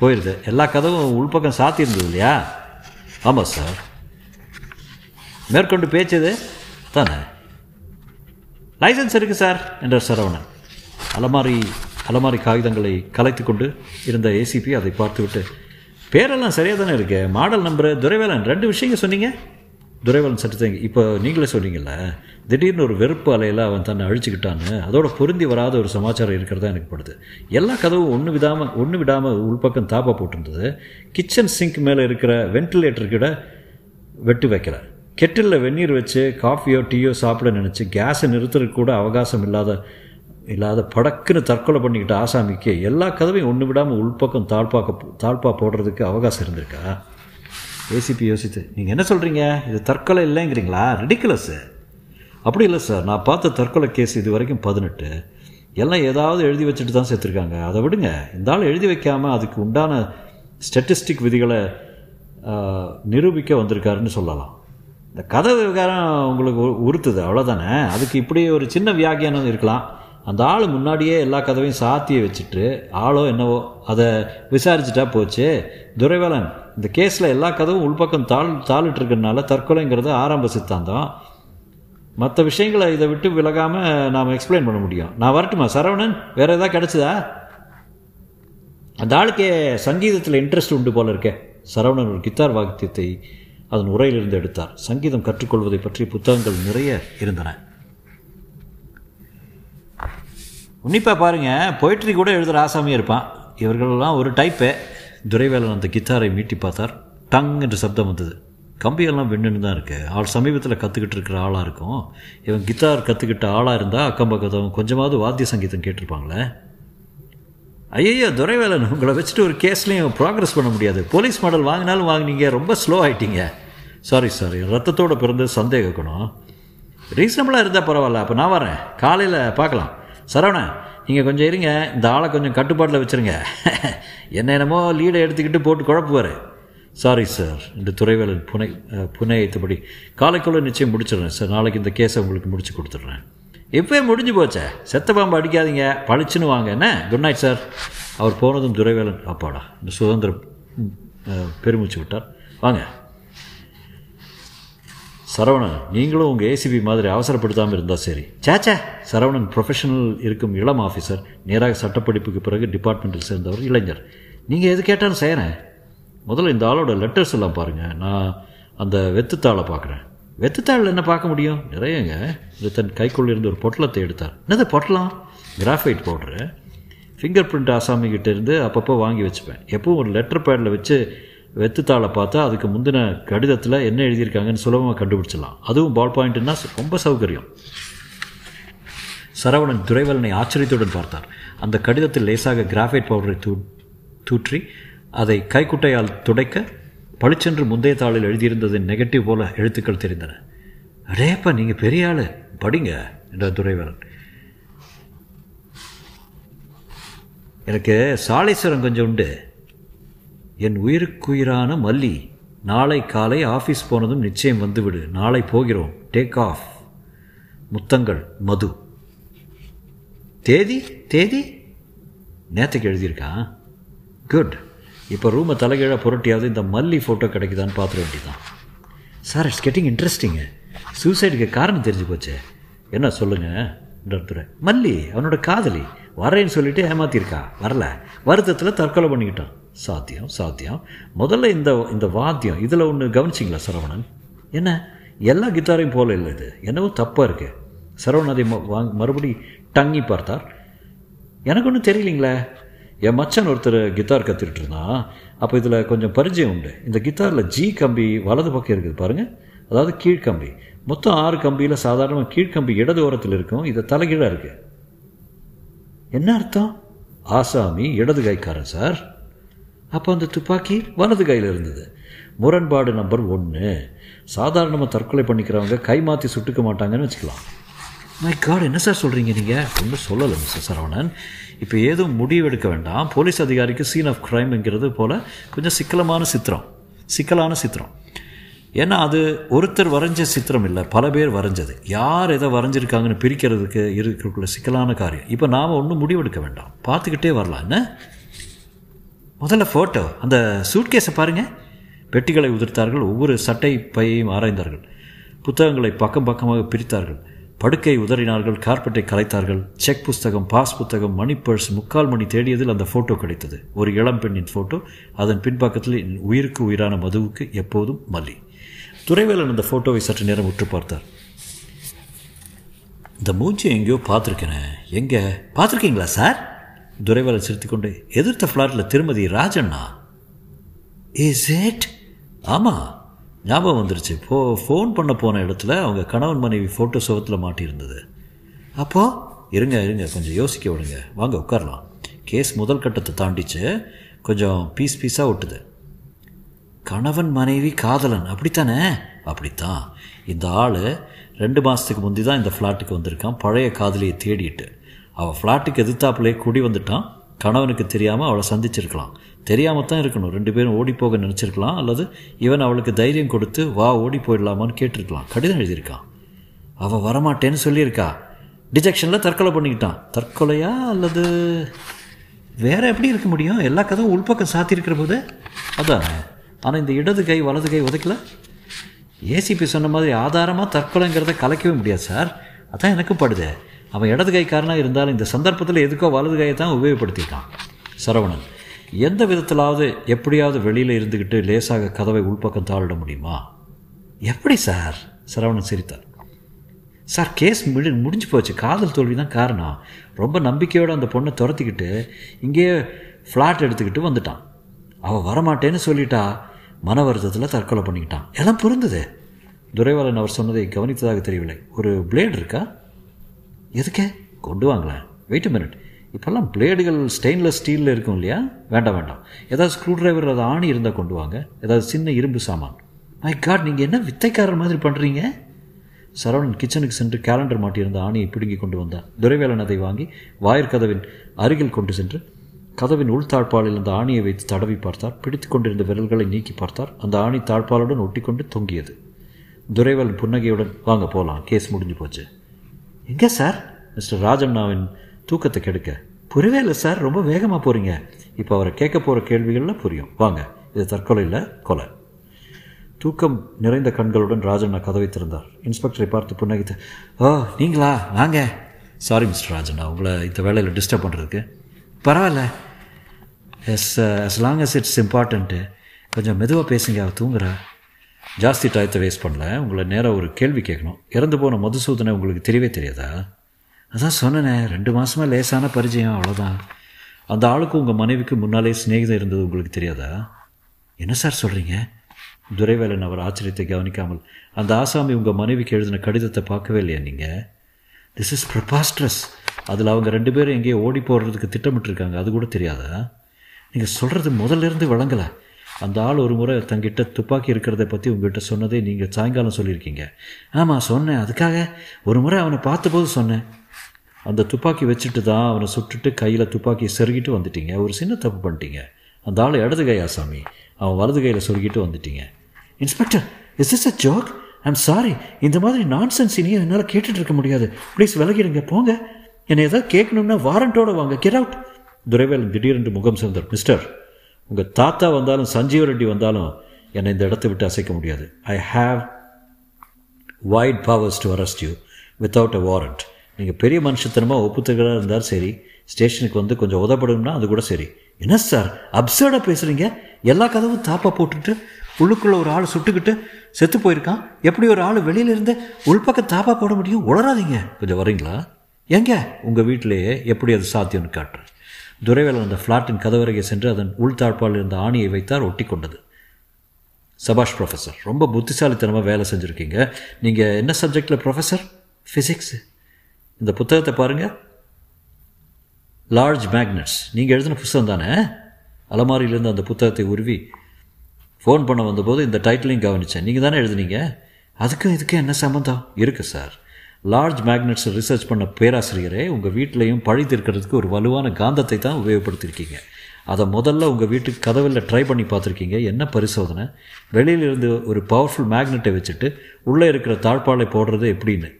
போயிடுது எல்லா கதவும் உள்பக்கம் சாத்தியிருந்தது இல்லையா? ஆமாம் சார் மேற்கொண்டு பேச்சது தானே? லைசன்ஸ் இருக்குது சார் என்றார் சரவணன். அலமாரி அலமாரி காகிதங்களை கலைத்து கொண்டு இருந்த ஏசிபி அதை பார்த்துவிட்டு பேரெல்லாம் சரியாக தானே இருக்கு? மாடல் நம்பரு துரைவேலன் ரெண்டு விஷயங்க சொன்னீங்க? துரைவன் சற்று தேங்கி இப்போ நீங்களே சொல்கிறீங்கள திடீர்னு ஒரு வெறுப்பு அலையில் அவன் தன்னை அழிச்சுக்கிட்டான்னு அதோட பொருந்தி வராத ஒரு சமாச்சாரம் இருக்கிறதா எனக்கு படுது. எல்லா கதவும் ஒன்று விடாமல் ஒன்று விடாமல் உள்பக்கம் தாப்பா போட்டிருந்தது. கிச்சன் சிங்க் மேலே இருக்கிற வென்டிலேட்டர் கிட்ட வெட்டு வைக்கல. கெட்டிலில் வெந்நீர் வச்சு காஃபியோ டீயோ சாப்பிட நினச்சி கேஸை நிறுத்துறதுக்கு கூட அவகாசம் இல்லாத இல்லாத படக்குன்னு தற்கொலை பண்ணிக்கிட்ட ஆசாமிக்கு எல்லா கதவையும் ஒன்று விடாமல் உள்பக்கம் தாழ்ப்பாக்க தாழ்ப்பா போடுறதுக்கு அவகாசம் இருந்திருக்கா? ஏசிபி யோசித்து நீங்கள் என்ன சொல்கிறீங்க இது தற்கொலை இல்லைங்கிறீங்களா? ரெடிக்குலஸ் அப்படி இல்லை சார் நான் பார்த்த தற்கொலை கேஸ் இது வரைக்கும் பதினெட்டு. எல்லாம் ஏதாவது எழுதி வச்சுட்டு தான் சேர்த்துருக்காங்க அதை விடுங்க. இந்த ஆள் எழுதி வைக்காமல் அதுக்கு உண்டான ஸ்டட்டிஸ்டிக் விதிகளை நிரூபிக்க வந்திருக்காருன்னு சொல்லலாம். இந்த கதை விவகாரம் உங்களுக்கு உ- உறுத்துது. அவ்வளோதானே அதுக்கு இப்படி ஒரு சின்ன வியாகியானம் இருக்கலாம். அந்த ஆள் முன்னாடியே எல்லா கதவையும் சாத்தியை வச்சுட்டு ஆளோ என்னவோ அதை விசாரிச்சுட்டா போச்சு. துரைவேலன் இந்த கேஸில் எல்லா கதவும் உள்பக்கம் தாழ் தாளிட்டு இருக்கிறதுனால தற்கொலைங்கிறது ஆரம்ப சித்தாந்தம். மற்ற விஷயங்களை இதை விட்டு விலகாமல் நாம் எக்ஸ்பிளைன் பண்ண முடியும். நான் வரட்டுமா? சரவணன் வேறு எதாவது கிடச்சிதா? அந்த ஆளுக்கே சங்கீதத்தில் இன்ட்ரெஸ்ட் உண்டு போல இருக்கே. சரவணன் ஒரு கித்தார் வாக்கியத்தை அதன் உரையிலிருந்து எடுத்தார். சங்கீதம் கற்றுக்கொள்வதை பற்றி புத்தகங்கள் நிறைய இருந்தன. உன்னிப்பா பாருங்க பொயிட்ரி கூட எழுதுகிற ஆசாமியாக இருப்பான். இவர்களெல்லாம் ஒரு டைப்பு துரைவேலன் அந்த கித்தாரை மீட்டி பார்த்தார். டங் என்று சப்தம் வந்தது. கம்பியெல்லாம் வெண்ணுன்னு தான் இருக்குது ஆள் சமீபத்தில் கற்றுக்கிட்டு இருக்கிற ஆளாக இருக்கும். இவன் கித்தார் கற்றுக்கிட்ட ஆளாக இருந்தால் அக்கம் பக்கத்தவங்க கொஞ்சமாவது வாத்திய சங்கீதம் கேட்டிருப்பாங்களே. ஐயோ துரைவேலன் உங்களை வச்சுட்டு ஒரு கேஸ்லேயும் ப்ராக்ரஸ் பண்ண முடியாது. போலீஸ் மாடல் வாங்கினாலும் வாங்கினீங்க. ரொம்ப ஸ்லோ ஆகிட்டீங்க சாரி சாரி ரத்தத்தோட பிறந்த சந்தேக குணம். ரீசனபிளாக இருந்தால் பரவாயில்ல. அப்போ நான் வரேன் காலையில் பார்க்கலாம். சரவண நீங்கள் கொஞ்சம் இருங்க. இந்த ஆளை கொஞ்சம் கட்டுப்பாட்டில் வச்சுருங்க. என்ன என்னமோ லீடை எடுத்துக்கிட்டு போட்டு குழப்புவார். சாரி சார் என்று துறைவேலன் புனை புனையத்தபடி காலைக்குள்ளே நிச்சயம் முடிச்சிடுறேன் சார் நாளைக்கு இந்த கேஸை உங்களுக்கு முடிச்சு கொடுத்துட்றேன். இப்போயே முடிஞ்சு போச்சே. செத்த பாம்பு அடிக்காதீங்க. பளிச்சுன்னு வாங்க. என்ன? குட் நைட் சார் அவர் போனதும் துரைவேலன் அப்பாடா. இந்த சுதந்திரம் பெருமிச்சு விட்டார். வாங்க. சரவணன் நீங்களும் உங்கள் ஏசிபி மாதிரி அவசரப்படுத்தாமல் இருந்தால் சரி. சேச்சே. சரவணன் ப்ரொஃபஷனல் இருக்கும் இளம் ஆஃபீஸர் நேராக சட்டப்படிப்புக்கு பிறகு டிபார்ட்மெண்ட்டில் சேர்ந்தவர் இளைஞர். நீங்கள் எது கேட்டாலும் செய்கிறேன் முதல்ல இந்த ஆளோட லெட்டர்ஸ் எல்லாம் பாருங்கள் நான் அந்த வெத்துத்தாளை பார்க்குறேன். வெத்துத்தாளில் என்ன பார்க்க முடியும்? நிறையங்க. இது தன் கைக்குள்ள இருந்து ஒரு பொட்டலத்தை எடுத்தார். என்னது பொட்டலம்? கிராஃபைட் பவுட்ரு ஃபிங்கர் பிரிண்ட் ஆசாமி கிட்ட இருந்து அப்பப்போ வாங்கி வச்சுப்பேன். எப்பவும் ஒரு லெட்டர் பேடில் வச்சு வெத்துத்தாளை பார்த்தா அதுக்கு முந்தின கடிதத்தில் என்ன எழுதியிருக்காங்கன்னு சுலபமாக கண்டுபிடிச்சிடலாம். அதுவும் பால் பாயிண்ட்னா ரொம்ப சௌகரியம். சரவணன் துரைவலனை ஆச்சரியத்துடன் பார்த்தார். அந்த கடிதத்தில் லேசாக கிராஃபைட் பவுடரை தூ தூற்றி அதை கைக்குட்டையால் துடைக்க பளிச்சென்று முந்தைய தாளில் எழுதியிருந்ததின் நெகட்டிவ் போல எழுத்துக்கள் தெரிந்தன. அடேப்பா நீங்கள் பெரிய ஆள். படிங்க என்றார் துரைவலன் எனக்கு சாலேஸ்வரம் கொஞ்சம் உண்டு. என் உயிருக்குயிரான மல்லி நாளை காலை ஆஃபீஸ் போனதும் நிச்சயம் வந்துவிடு. நாளை போகிறோம். டேக் ஆஃப் முத்தங்கள் மது. தேதி? தேதி? நேற்றுக்கு எழுதியிருக்கான் குட் இப்போ ரூமை தலைகீழாக புரட்டியாவது இந்த மல்லி ஃபோட்டோ கிடைக்குதான்னு பார்த்துட வேண்டியதான் சார் இட்ஸ் கெட்டிங் இன்ட்ரெஸ்டிங்கு சூசைடுக்கு காரணம் தெரிஞ்சு போச்சே. என்ன சொல்லுங்கள் துறை மல்லி அவனோட காதலி. வரேன்னு சொல்லிட்டு ஏமாத்திருக்கா வரல. வருத்தத்தில் தற்கொலை பண்ணிக்கிட்டான். சாத்தியம் சாத்தியம். முதல்ல இந்த இந்த வாத்தியம் இதில் ஒன்று கவனிச்சிங்களா சரவணன்? என்ன? எல்லா கித்தாரையும் போல இல்லை இது. என்னவோ தப்பாக இருக்குது சரவணன் அதை ம- வாங்க மறுபடி டங்கி பார்த்தார். எனக்கு ஒன்றும் தெரியலீங்களே. என் மச்சான் ஒருத்தர் கித்தார் கற்றுக்கிட்டு இருந்தான் அப்போ இதில் கொஞ்சம் பரிச்சயம் உண்டு. இந்த கித்தாரில் ஜி கம்பி வலது பக்கம் இருக்குது பாருங்கள் அதாவது கீழ்க்கம்பி. மொத்தம் ஆறு கம்பியில் சாதாரணமாக கீழ்க்கம்பி இடது ஓரத்தில் இருக்கும். இது தலைகீழாக இருக்குது என்ன அர்த்தம்? ஆசாமி இடது கைக்காரன் சார். அப்போ அந்த துப்பாக்கி வலது கையில் இருந்தது. முரண்பாடு நம்பர் ஒன்று சாதாரணமாக தற்கொலை பண்ணிக்கிறவங்க கை மாற்றி சுட்டுக்க மாட்டாங்கன்னு வச்சுக்கலாம். மை காட் என்ன சார் சொல்கிறீங்க நீங்கள் ஒன்றும் சொல்லலை மிஸ்டர் சரவணன். இப்போ ஏதும் முடிவெடுக்க வேண்டாம். போலீஸ் அதிகாரிக்கு சீன் ஆஃப் க்ரைம்ங்கிறது போல் கொஞ்சம் சிக்கலமான சித்திரம். சிக்கலான சித்திரம். ஏன்னா அது ஒருத்தர் வரைஞ்ச சித்திரம் இல்லை பல பேர் வரைஞ்சது. யார் எதை வரைஞ்சிருக்காங்கன்னு பிரிக்கிறதுக்கு இருக்கக்குள்ள சிக்கலான காரியம். இப்போ நாம் ஒன்றும் முடிவெடுக்க வேண்டாம். பார்த்துக்கிட்டே வரலாம். என்ன? முதல்ல ஃபோட்டோ அந்த சூட்கேஸை பாருங்கள் பெட்டிகளை உதிர்த்தார்கள் ஒவ்வொரு சட்டை பையையும் ஆராய்ந்தார்கள். புத்தகங்களை பக்கம் பக்கமாக பிரித்தார்கள். படுக்கை உதறினார்கள் கார்பெட்டை கலைத்தார்கள். செக் புஸ்தகம் பாஸ் புத்தகம் மணி பர்ஸ் முக்கால் மணி தேடியதில் அந்த ஃபோட்டோ கிடைத்தது. ஒரு இளம் பெண்ணின் ஃபோட்டோ அதன் பின்பக்கத்தில் என் உயிருக்கு உயிரான மதுவுக்கு எப்போதும் மல்லி. துறைவேலன் அந்த ஃபோட்டோவை சற்று நேரம் உற்று பார்த்தார். இந்த மூச்சு எங்கேயோ பார்த்துருக்கேனே எங்கே? பார்த்துருக்கீங்களா சார் துரைவேலன் சிரித்துக்கொண்டு எதிர்த்த ஃப்ளாட்டில் திருமதி ராஜண்ணா? இஸ் இட் ஆமாம் ஞாபகம் வந்துருச்சு. போ ஃபோன் பண்ண போன இடத்துல அவங்க கணவன் மனைவி ஃபோட்டோ சுவத்தில் மாட்டியிருந்தது. அப்போது இருங்க இருங்க கொஞ்சம் யோசிக்க விடுங்க. வாங்க உட்காரலாம். கேஸ் முதல் கட்டத்தை தாண்டிச்சு. கொஞ்சம் பீஸ் பீஸாக ஒட்டுது. கணவன் மனைவி காதலன் அப்படித்தானே? அப்படித்தான். இந்த ஆள் ரெண்டு மாதத்துக்கு முந்தி தான் இந்த ஃப்ளாட்டுக்கு வந்திருக்கான். பழைய காதலியை தேடிட்டு. அவள் ஃப்ளாட்டுக்கு எதிர்த்தாப்புலே கூடி வந்துட்டான். கணவனுக்கு தெரியாமல் அவளை சந்திச்சிருக்கலாம். தெரியாமல் தான் இருக்கணும். ரெண்டு பேரும் ஓடி போக நினச்சிருக்கலாம். அல்லது இவன் அவளுக்கு தைரியம் கொடுத்து வா ஓடி போயிடலாமான்னு கேட்டிருக்கலாம். கடிதம் எழுதியிருக்கான் அவள் வரமாட்டேன்னு சொல்லியிருக்கா. டிஜெக்ஷனில் தற்கொலை பண்ணிக்கிட்டான். தற்கொலையா அல்லது வேற எப்படி இருக்க முடியும்? எல்லா கதவும் உள்பக்கம் சாத்தியிருக்கிற போது? அதான். ஆனால் இந்த இடது கை வலது கை உதைக்கல ஏசிபி சொன்ன மாதிரி ஆதாரமாக தற்கொலைங்கிறத கலைக்கவே முடியாது சார். அதான் எனக்கும் படுது. அவன் இடது கைக்காரனாக இருந்தாலும் இந்த சந்தர்ப்பத்தில் எதுக்கோ வலது கையை தான் உபயோகப்படுத்திட்டான் சரவணன். எந்த விதத்திலாவது எப்படியாவது வெளியில் இருந்துக்கிட்டு லேசாக கதவை உள்பக்கம் தாளிட முடியுமா? எப்படி சார்? சரவணன் சிரித்தார். சார் கேஸ் முடி முடிஞ்சு போச்சு. காதல் தோல்வி தான் காரணம். ரொம்ப நம்பிக்கையோடு அந்த பொண்ணை துரத்திக்கிட்டு இங்கேயே ஃப்ளாட் எடுத்துக்கிட்டு வந்துட்டான். அவள் வரமாட்டேன்னு சொல்லிட்டா மன வருத்தத்தில் தற்கொலை பண்ணிக்கிட்டான். எல்லாம் புரிந்தது? துரைவாளன் அவர் சொன்னதை கவனித்ததாக தெரியவில்லை. ஒரு பிளேடு இருக்கா? எதுக்கே? கொண்டு வாங்களேன் வெயிட் மினிட் இப்போல்லாம் பிளேடுகள் ஸ்டெயின்லெஸ் ஸ்டீலில் இருக்கும் இல்லையா? வேண்டாம் வேண்டாம். ஏதாவது ஸ்க்ரூ டிரைவர் அது ஆணி இருந்தால் கொண்டு வாங்க. ஏதாவது சின்ன இரும்பு சாமான். மை காட் நீங்கள் என்ன வித்தைக்காரர் மாதிரி பண்ணுறீங்க சரவணன் கிச்சனுக்கு சென்று கேலண்டர் மாட்டியிருந்த ஆணியை பிடுங்கி கொண்டு வந்தான். துரைவேலன் அதை வாங்கி வாயிற்கதவின் அருகில் கொண்டு சென்று கதவின் உள்தாழ்பாலில் அந்த ஆணியை வைத்து தடவி பார்த்தார். பிடித்து கொண்டிருந்த விரல்களை நீக்கி பார்த்தார். அந்த ஆணி தாழ்பாலுடன் ஒட்டிக்கொண்டு தொங்கியது. துரைவேலன் புன்னகையுடன் வாங்க போகலாம் கேஸ் முடிஞ்சு போச்சு. எங்கே சார்? மிஸ்டர் ராஜண்ணாவின் தூக்கத்தை கெடுக்க. புரியவே இல்லை சார் ரொம்ப வேகமாக போகிறீங்க இப்போ அவரை கேட்க போகிற கேள்விகளில் புரியும். வாங்க இது தற்கொலை இல்லை கொலை. தூக்கம் நிறைந்த கண்களுடன் ராஜண்ணா கதவை திறந்தார். இன்ஸ்பெக்டரை பார்த்து புன்னகித்து ஓ நீங்களா? வாங்க. சாரி மிஸ்டர் ராஜண்ணா. உங்களை இந்த வேலையில் டிஸ்டர்ப் பண்ணுறதுக்கு பரவாயில்ல. Yes as long as it's important கொஞ்சம் மெதுவாக பேசுங்க. அவள் தூங்குறா ஜாஸ்தி டயத்தை வேஸ்ட் பண்ணல. உங்களை நேராக ஒரு கேள்வி கேட்கணும். இறந்து போன மதுசூதனை உங்களுக்கு தெரியவே தெரியாதா? அதான் சொன்னேனே ரெண்டு மாதமாக லேசான பரிச்சயம் அவ்வளோதான் அந்த ஆளுக்கு உங்கள் மனைவிக்கு முன்னாலே சிநேகிதம் இருந்தது உங்களுக்கு தெரியாதா? என்ன சார் சொல்கிறீங்க துரைவேலன் அவர் ஆச்சரியத்தை கவனிக்காமல் அந்த ஆசாமி உங்கள் மனைவிக்கு எழுதின கடிதத்தை பார்க்கவே இல்லையா நீங்கள் திஸ் இஸ் ப்ரபாஸ்ட்ரஸ் அதில் அவங்க ரெண்டு பேரும் எங்கேயோ ஓடி போடுறதுக்கு திட்டமிட்டுருக்காங்க. அது கூட தெரியாதா? நீங்கள் சொல்கிறது முதல்ல இருந்து வழங்கலை அந்த ஆள் ஒரு முறை தங்கிட்ட துப்பாக்கி இருக்கிறத பற்றி உங்ககிட்ட சொன்னதே நீங்கள் சாயங்காலம் சொல்லியிருக்கீங்க. ஆமாம் சொன்னேன். அதுக்காக ஒரு முறை அவனை பார்த்தபோது சொன்னேன். அந்த துப்பாக்கி வச்சுட்டு தான் அவனை சுட்டுட்டு கையில் துப்பாக்கி செருகிட்டு வந்துட்டீங்க. ஒரு சின்ன தப்பு பண்ணிட்டீங்க. அந்த ஆள் இடது கையா சாமி? அவன் வலது கையில் சொருகிட்டு வந்துட்டீங்க. Inspector is is a joke I'm sorry இந்த மாதிரி நான்சென்ஸ் இனியும் என்னால் கேட்டுட்டு இருக்க முடியாது. ப்ளீஸ் விலகிடுங்க. போங்க. என்னை ஏதாவது கேட்கணும்னா வாரண்ட்டோட வாங்க. கெட் அவுட் துரைவேல் திடீரென்று முகம் சேர்ந்தார் மிஸ்டர் உங்கள் தாத்தா வந்தாலும் சஞ்சீவ ரெட்டி வந்தாலும் என்னை இந்த இடத்தை விட்டு அசைக்க முடியாது. I have wide powers to arrest you without a warrant நீங்கள் பெரிய மனுஷத்தனமாக ஒப்புத்தகராக இருந்தால் சரி ஸ்டேஷனுக்கு வந்து கொஞ்சம் உதப்படும்னா அது கூட சரி. என்ன சார் அப்சர்டாக பேசுகிறீங்க எல்லா கதவும் தாப்பா போட்டுட்டு உள்ளுக்குள்ளே ஒரு ஆள் சுட்டுக்கிட்டு செத்து போயிருக்கான். எப்படி ஒரு ஆள் வெளியிலேருந்து உள்பக்கம் தாப்பா போட முடியும்? உளராதீங்க கொஞ்சம் வரீங்களா? எங்க? உங்கள் வீட்டிலேயே எப்படி அது சாத்தியம்னு காட்டுறேன். துரைவேலன் அந்த ஃப்ளாட்டின் கதவருகே சென்று அதன் உள்தாழ்பால் இருந்த ஆணியை வைத்தார் ஒட்டி கொண்டது சபாஷ் ப்ரொஃபஸர் ரொம்ப புத்திசாலித்தனமாக வேலை செஞ்சுருக்கீங்க. நீங்கள் என்ன சப்ஜெக்டில் ப்ரொஃபஸர் ஃபிசிக்ஸு இந்த புத்தகத்தை பாருங்கள் லார்ஜ் மேக்னட்ஸ் நீங்கள் எழுதின புத்தகம் தானே? அலமாரியிலேருந்து அந்த புத்தகத்தை உருவி ஃபோன் பண்ண வந்தபோது இந்த டைட்டிலையும் கவனித்தேன் நீங்கள் தானே எழுதுனீங்க? அதுக்கும் இதுக்கும் என்ன சம்மந்தம் இருக்குது சார் லார்ஜ் மேக்னெட்ஸை ரிசர்ச் பண்ண பேராசிரியரே உங்கள் வீட்டிலையும் பழி தீர்க்கிறதுக்கு ஒரு வலுவான காந்தத்தை தான் உபயோகப்படுத்தியிருக்கீங்க. அதை முதல்ல உங்கள் வீட்டுக்கு கதவில் ட்ரை பண்ணி பார்த்துருக்கீங்க. என்ன பரிசோதனை? வெளியிலிருந்து ஒரு பவர்ஃபுல் மேக்னெட்டை வச்சுட்டு உள்ளே இருக்கிற தாழ்பாலை போடுறது எப்படின்னு?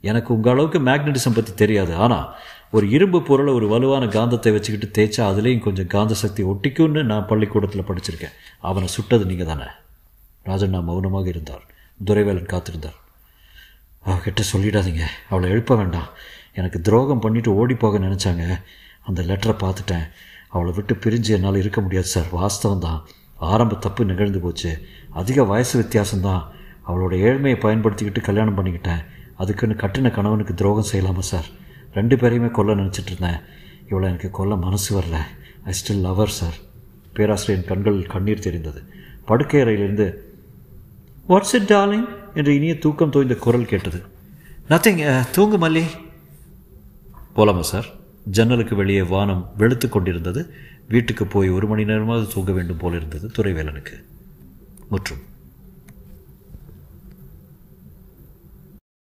எனக்கு உங்கள் அளவுக்கு மேக்னட்டிசம் பற்றி தெரியாது. ஆனால் ஒரு இரும்பு பொருளை ஒரு வலுவான காந்தத்தை வச்சுக்கிட்டு தேய்ச்சா அதுலேயும் கொஞ்சம் காந்த சக்தி ஒட்டிக்கும்னு நான் பள்ளிக்கூடத்தில் படிச்சிருக்கேன். அவனை சுட்டது நீங்கள் தானே ராஜண்ணா மௌனமாக இருந்தார். துரைவேலன் காத்திருந்தார். அவகிட்ட சொல்லிடாதீங்க. அவளை எழுப்ப வேண்டாம். எனக்கு துரோகம் பண்ணிட்டு ஓடி போக நினச்சாங்க. அந்த லெட்டரை பார்த்துட்டேன். அவளை விட்டு பிரிஞ்சு என்னால் இருக்க முடியாது சார். வாஸ்தவம் தான். ஆரம்ப தப்பு நிகழ்ந்து போச்சு. அதிக வயசு வித்தியாசம்தான் அவளோட ஏழ்மையை பயன்படுத்திக்கிட்டு கல்யாணம் பண்ணிக்கிட்டேன். அதுக்குன்னு கட்டின கணவனுக்கு துரோகம் செய்யலாமா சார்? ரெண்டு பேரையுமே கொல்ல நினச்சிட்டு இருந்தேன். இவளை எனக்கு கொல்ல மனசு வரல. ஐ ஸ்டில் லவர் சார் பேராசிரியரின் கண்கள் கண்ணீர் தெரிந்தது. படுக்கை அறையிலிருந்து வாட்ஸ் இட் டார்லிங் என்று இனிய தூக்கம் தோய்ந்த குரல் கேட்டது. நத்திங் தூங்கு மல்லி. போலாமா சார்? ஜன்னலுக்கு வெளியே வானம் வெளுத்து கொண்டிருந்தது. வீட்டுக்கு போய் ஒரு மணி நேரமாவது தூங்க வேண்டும் போல இருந்தது துறைவேலனுக்கு. முற்றும்.